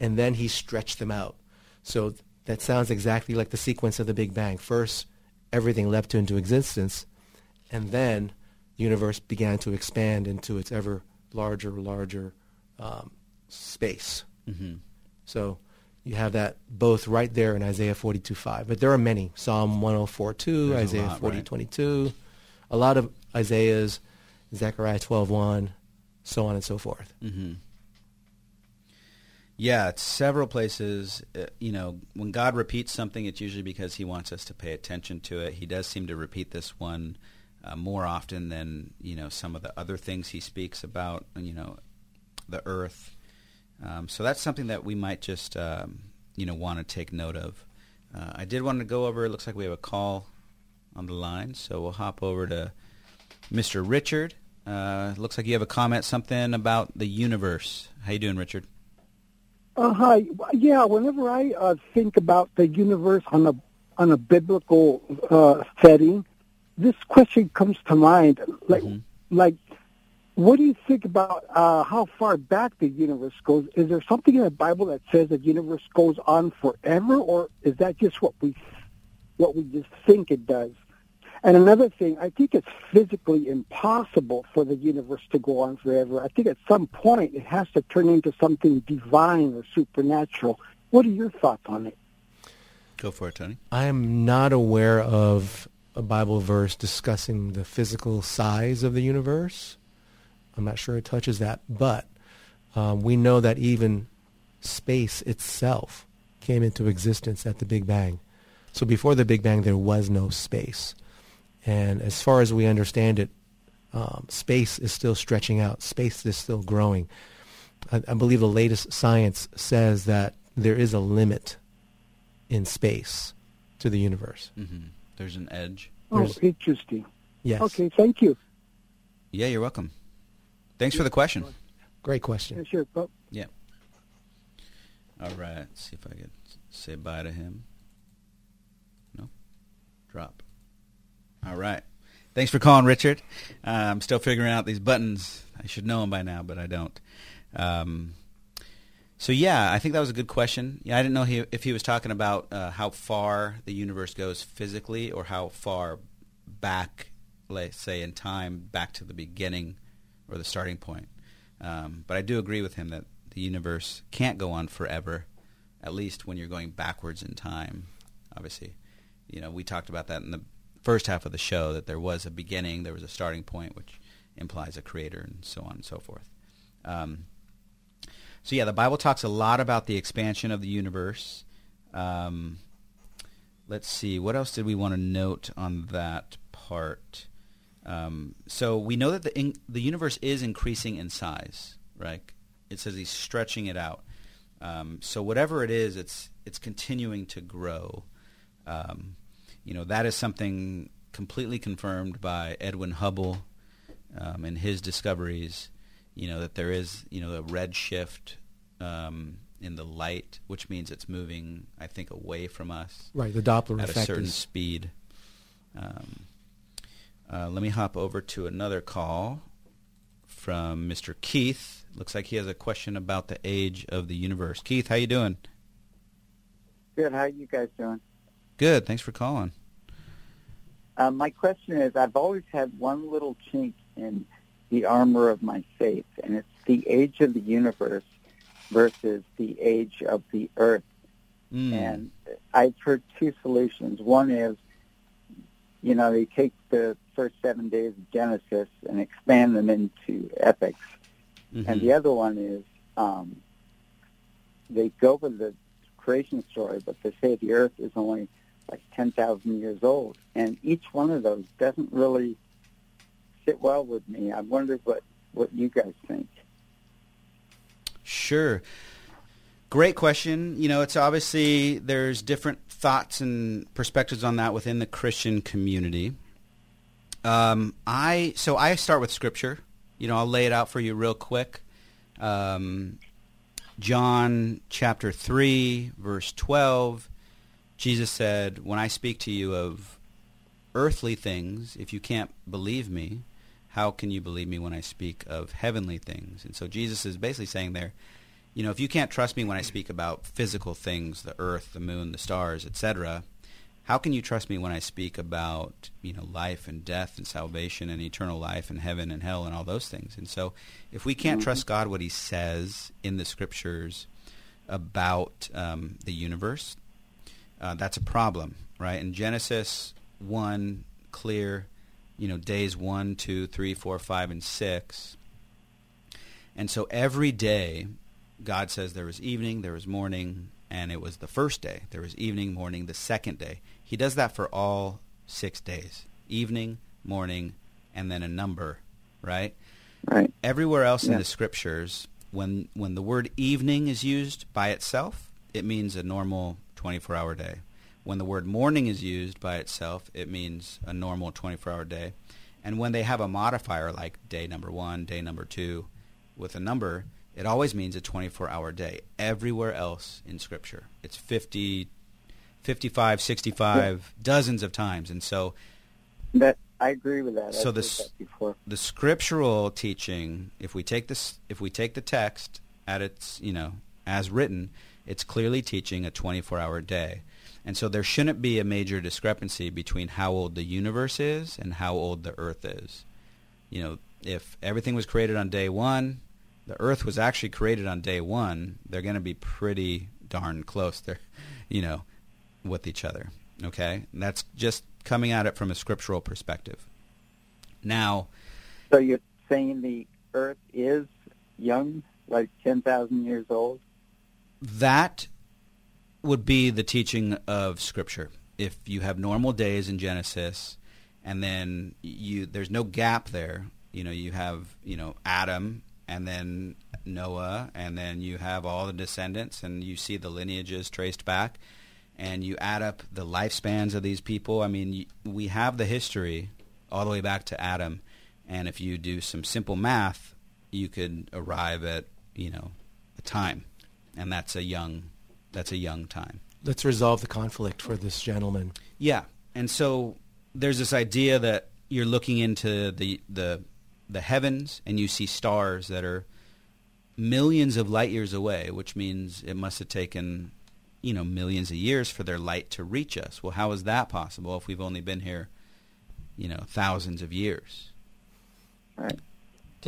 And then he stretched them out. So that sounds exactly like the sequence of the Big Bang. First, everything leapt into existence, and then the universe began to expand into its ever larger, larger um, space. Mm-hmm. So you have that both right there in Isaiah 42:5. But there are many. Psalm 104:2, There's Isaiah lot, 40:22, a lot of Isaiahs, Zechariah 12:1, so on and so forth. Mm-hmm. Yeah, it's several places. Uh, you know, when God repeats something, it's usually because He wants us to pay attention to it. He does seem to repeat this one uh, more often than you know some of the other things He speaks about. You know, the earth. Um, so that's something that we might just um, you know want to take note of. Uh, I did want to go over. It looks like we have a call on the line, so we'll hop over to Mr. Richard. Uh, looks like you have a comment, something about the universe. How you doing, Richard? Uh, hi. Yeah, whenever I uh, think about the universe on a on a biblical uh, setting, this question comes to mind. Like, like, what do you think about uh, how far back the universe goes? Is there something in the Bible that says the universe goes on forever, or is that just what we what we just think it does? And another thing, I think it's physically impossible for the universe to go on forever. I think at some point it has to turn into something divine or supernatural. What are your thoughts on it? Go for it, Tony. I am not aware of a Bible verse discussing the physical size of the universe. I'm not sure it touches that, but um, we know that even space itself came into existence at the Big Bang. So before the Big Bang, there was no space. And as far as we understand it, um, space is still stretching out. Space is still growing. I, I believe the latest science says that there is a limit in space to the universe. Mm-hmm. There's an edge. Oh, There's- interesting. Yes. Okay, thank you. Yeah, you're welcome. Thanks for the question. Great question. Yeah, question. sure. Well, Yeah. All right. Let's see if I can say bye to him. No. Drop. All right. Thanks for calling, Richard. Uh, I'm still figuring out these buttons. I should know them by now, but I don't. Um, so yeah, I think that was a good question. Yeah, I didn't know he, if he was talking about uh, how far the universe goes physically, or how far back, let's say in time, back to the beginning or the starting point. Um, but I do agree with him that the universe can't go on forever, at least when you're going backwards in time. Obviously, you know we talked about that in the first half of the show that there was a beginning, there was a starting point, which implies a creator, and so on and so forth. Um, so yeah, the Bible talks a lot about the expansion of the universe. Um, let's see, what else did we want to note on that part? Um, so we know that the in, the universe is increasing in size, right? It says he's stretching it out. Um, so whatever it is, it's it's continuing to grow. Um, you know that is something completely confirmed by Edwin Hubble um, and his discoveries. You know that there is you know a red shift um, in the light, which means it's moving, I think, away from us Right, the Doppler effect. at a certain is speed. Um, uh, let me hop over to another call from Mr. Keith. Looks like he has a question about the age of the universe. Keith, how you doing? Good. How you guys doing? Good. Thanks for calling. Uh, my question is, I've always had one little chink in the armor of my faith, and it's the age of the universe versus the age of the earth. Mm. And I've heard two solutions. One is, you know, they take the first seven days of Genesis and expand them into epics. Mhm. And the other one is um, they go with the creation story, but they say the Earth is only like 10,000 years old. And each one of those doesn't really sit well with me. I wonder what, what you guys think. Sure. Great question. You know, it's obviously there's different thoughts and perspectives on that within the Christian community. Um, I so I start with scripture. You know, I'll lay it out for you real quick. Um, John chapter three, verse twelve. Jesus said, "When I speak to you of earthly things, if you can't believe me, how can you believe me when I speak of heavenly things?" And so Jesus is basically saying there, you know, if you can't trust me when I speak about physical things, the earth, the moon, the stars, etc., how can you trust me when I speak about, you know, life and death and salvation and eternal life and heaven and hell and all those things? And so if we can't trust God what he says in the scriptures about um, the universe, uh, that's a problem, right? In Genesis 1, clear, you know, days 1, 2, 3, 4, 5, and 6. And so every day God says there was evening, there was morning, and it was the first day. There was evening, morning, the second day. He does that for all six days. Evening, morning, and then a number, right? Right. Everywhere else in the scriptures, when when the word evening is used by itself, it means a normal 24-hour day. When the word morning is used by itself, it means a normal 24-hour day. And when they have a modifier like day number 1, day number 2 with a number, it always means a 24-hour day. Everywhere else in scripture, it's 50 55, 65, dozens of times. And so That I agree with that. So I've this- heard that the scriptural teaching, if we take this, if we take the text at its, you know, as written, it's clearly teaching a 24-hour day, and so there shouldn't be a major discrepancy between how old the universe is and how old the Earth is. You know, if everything was created on day one, the Earth was actually created on day one. They're going to be pretty darn close. They're, you know, with each other. Okay, and that's just coming at it from a scriptural perspective. Now, So you're saying the Earth is young, like 10,000 years old? That would be the teaching of scripture. If you have normal days in genesis and then you there's no gap there. You know you have you know adam and then noah and then you have all the descendants and you see the lineages traced back and you add up the lifespans of these people. I mean we have the history all the way back to adam and if you do some simple math you could arrive at you know a time and that's a young that's a young time. Let's resolve the conflict for this gentleman. Yeah, and so there's this idea that you're looking into the the the heavens and you see stars that are millions of light years away, which means it must have taken you know millions of years for their light to reach us. Well, how is that possible if we've only been here you know thousands of years? Right.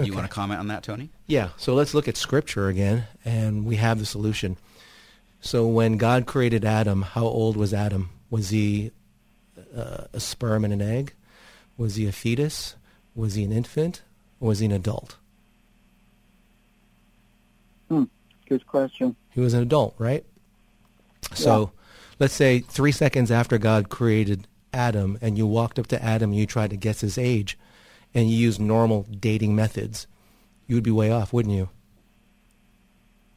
Do you want to comment on that, Tony? Yeah, so let's look at Scripture again, and we have the solution. So when God created Adam, how old was Adam? Was he uh, a sperm and an egg? Was he a fetus? Was he an infant? Or was he an adult? Hmm. Good question. He was an adult, right? So let's say three seconds after God created Adam and you walked up to Adam and you tried to guess his age and you use normal dating methods, you would be way off, wouldn't you?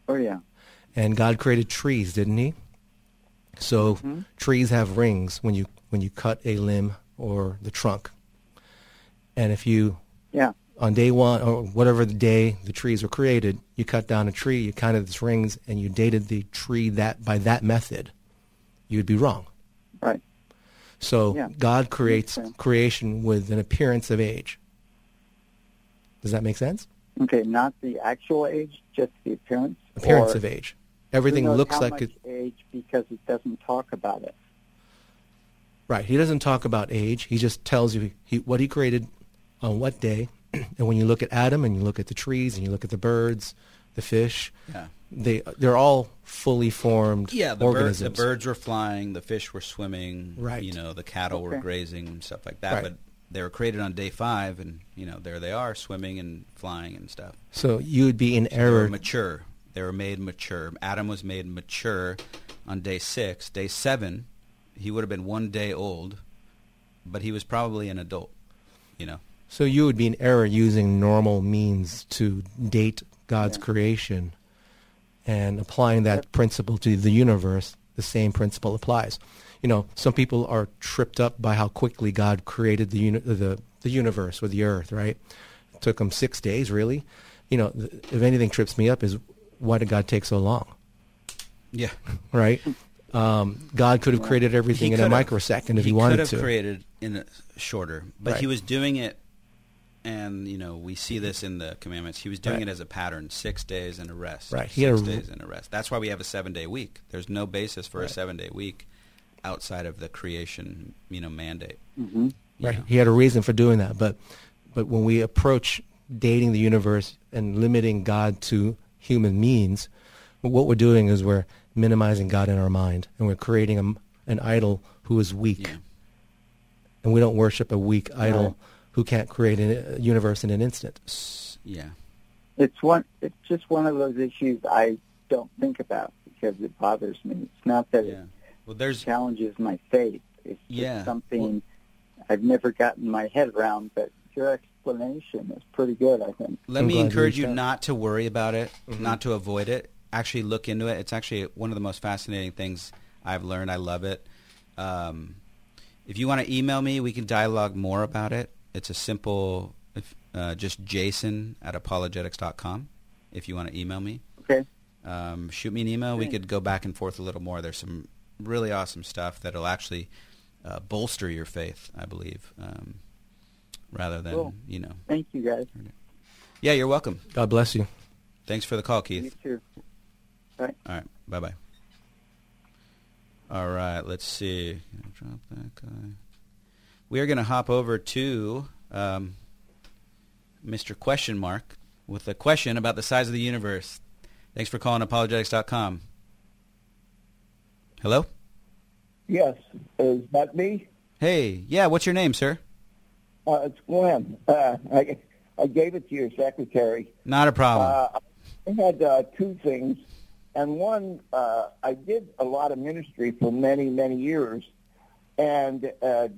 Oh, yeah. And God created trees, didn't he? So Mhm. trees have rings when you when you cut a limb or the trunk. And if you Yeah. on day one or whatever the day the trees were created, you cut down a tree, you counted its rings, and you dated the tree that by that method, you'd be wrong. Right. So Yeah. God creates creation with an appearance of age. Does that make sense? Okay, not the actual age, just the appearance. Appearance of age. Everything who knows looks how like much it. age because it doesn't talk about it. Right. He doesn't talk about age. He just tells you he, what he created on what day. and when you look at Adam and you look at the trees and you look at the birds, the fish, Yeah. they they're all fully formed Yeah, the, bird, the birds were flying, the fish were swimming, Right. You know, the cattle were grazing and stuff like that. Right. But they were created on day five, and you know, there they are swimming and flying and stuff. So you would be in They were error. mature. They were made mature. Adam was made mature on day six. Day seven, he would have been one day old, but he was probably an adult. You know. So you would be in error using normal means to date God's Yeah. creation and applying that principle to the universe. The same principle applies. You know, some people are tripped up by how quickly God created the uni- the the universe or the earth. Right? It took him six days, really. You know, th- if anything trips me up is why did God take so long? Yeah. Right? Um, God could have created everything in a microsecond if he, he wanted to. He could have created in a shorter, but he was doing it, and you know we see this in the commandments. He was doing Right. it as a pattern: six days and a rest. Right. He Six a- days and a rest. That's why we have a seven-day week. There's no basis for a seven-day week outside of the creation, you know, mandate. hmm you Right. know. He had a reason for doing that. But but when we approach dating the universe and limiting God to human means, what we're doing is we're minimizing God in our mind and we're creating a, an idol who is weak. Yeah. And we don't worship a weak idol Right. who can't create a a universe in an instant. Yeah. It's one. It's just one of those issues I don't think about because it bothers me. It's not that Yeah. it Well, there's challenges my faith. It's just Yeah. something I've never gotten my head around. But your explanation is pretty good. I think. Let I'm me glad you encourage you not to worry about it, Mhm. not to avoid it. Actually, look into it. It's actually one of the most fascinating things I've learned. I love it. Um, if you want to email me, we can dialogue more about it. It's a simple, if, uh, just jason at apologetics.com if you want to email me. Okay. Um, shoot me an email. We could go back and forth a little more. There's some really awesome stuff that'll actually uh, bolster your faith, I believe, um, rather than, Cool. you know. Thank you, guys. Yeah, you're welcome. God bless you. Thanks for the call, You Keith. too. All right. Bye bye. All right. Let's see. Drop that guy. We are going to hop over to um, Mr. Question Mark with a question about the size of the universe. Thanks for calling apologetics.com. Hello? Yes, is that me? Hey. Yeah, what's your name, sir? Uh, it's Glenn. Uh, I, I gave it to your secretary. Not a problem. Uh, I had uh, two things, and one, uh, I did a lot of ministry for many, many years, and uh,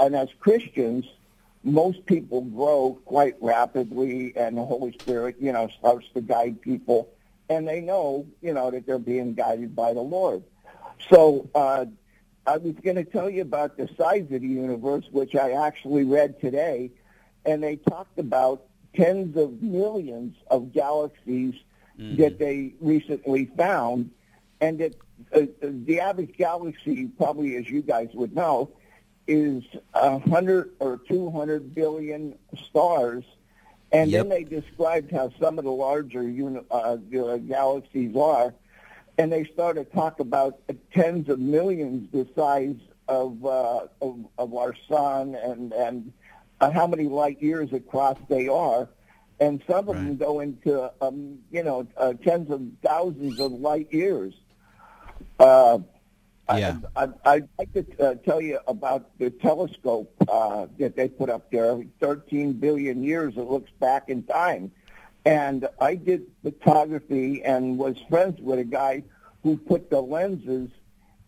and as Christians, most people grow quite rapidly, and the Holy Spirit, you know, starts to guide people, and they know, you know, that they're being guided by the Lord. So uh, I was going to tell you about the size of the universe, which I actually read today, and they talked about tens of millions of galaxies that they recently found, and that uh, the average galaxy, probably as you guys would know, is a hundred or two hundred billion stars. And Yep. then they described how some of the larger uni- uh, the galaxies are, and they started to talk about tens of millions the size of uh, of, of our sun and and uh, how many light years across they are, and some of them go into um, you know uh, tens of thousands of light years. Uh, Yeah. I, I, I'd like to uh, tell you about the telescope uh, that they put up there. 13 billion years it looks back in time. And I did photography and was friends with a guy who put the lenses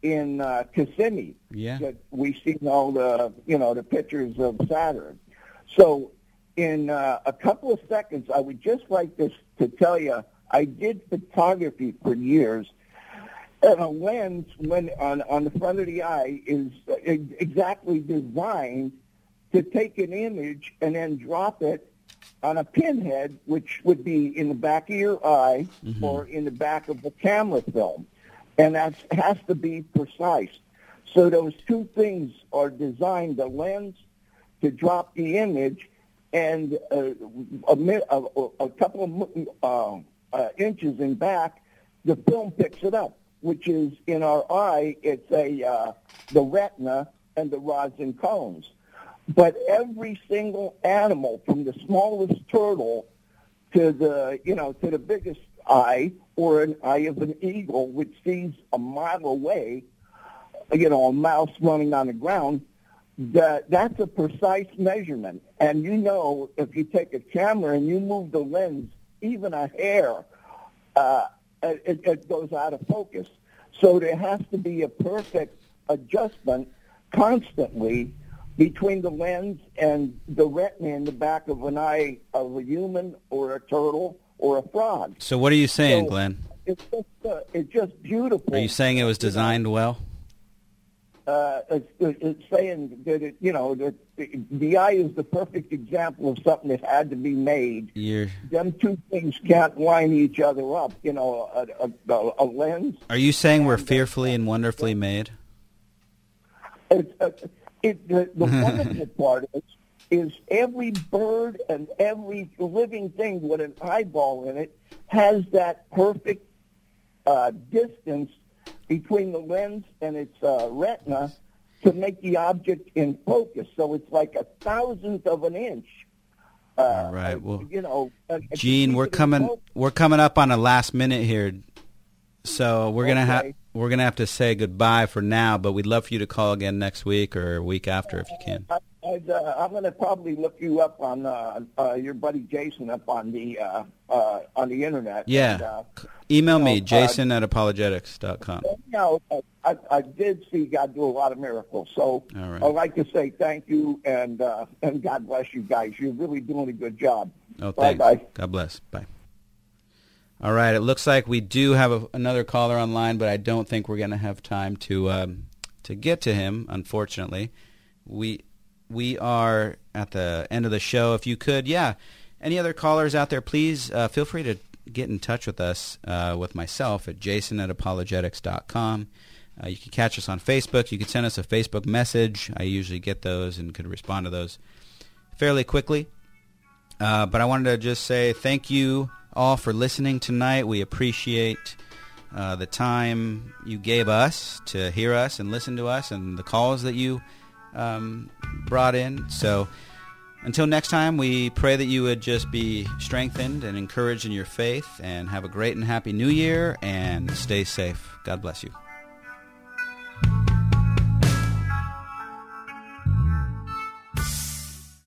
in uh, Kissimmee Yeah. that We seen all the you know the pictures of Saturn. So in uh, a couple of seconds, I would just like this to tell you I did photography for years, and a lens when on on the front of the eye is exactly designed to take an image and then drop it on a pinhead, which would be in the back of your eye or in the back of the camera film, and that has to be precise. So those two things are designed: the lens to drop the image, and uh, a, a, a couple of uh, uh, inches in back, the film picks it up. Which is in our eye, it's a uh, the retina and the rods and cones. But every single animal, from the smallest turtle to the you know to the biggest eye or an eye of an eagle, which sees a mile away, you know, a mouse running on the ground, that that's a precise measurement. And you know, if you take a camera and you move the lens even a hair, uh, it, it goes out of focus. So there has to be a perfect adjustment constantly between the lens and the retina in the back of an eye of a human or a turtle or a frog. So what are you saying, So- Glenn? It's just, uh, it's just beautiful. Are you saying it was designed well? uh, it's, it's saying that it, you know that the, the eye is the perfect example of something that had to be made. You're, Them two things can't line each other up. You know, a, a, a lens. are you saying we're fearfully and wonderfully made? It, uh, it, the, the wonderful part is, is every bird and every living thing with an eyeball in it has that perfect uh, distance between the lens and its uh, retina to make the object in focus. So it's like a thousandth of an inch. Uh, All right. Well, you know, uh, Gene, we're coming. We're coming up on a last minute here, so we're gonna have We're gonna have to say goodbye for now. But we'd love for you to call again next week or a week after if you can. I, I'd, uh, I'm going to probably look you up on uh, uh, your buddy Jason up on the uh, uh, on the internet. Yeah. And, uh, Email me, know, Jason at apologetics.com. you know, I, I did see God do a lot of miracles. So right. I'd like to say thank you and uh, and God bless you guys. You're really doing a good job. Oh, thanks. bye. God bless. Bye. All right. It looks like we do have a, another caller online, but I don't think we're going to have time to um, to get to him. Unfortunately, we we are at the end of the show. If you could, yeah. Any other callers out there? Please uh, feel free to get in touch with us uh, with myself at jason at apologetics.com. Uh, you can catch us on Facebook. You can send us a Facebook message. I usually get those and could respond to those fairly quickly. Uh, but I wanted to just say thank you all for listening tonight. We appreciate uh, the time you gave us to hear us and listen to us and the calls that you um, brought in. So until next time, we pray that you would just be strengthened and encouraged in your faith and have a great and happy new year and stay safe. God bless you.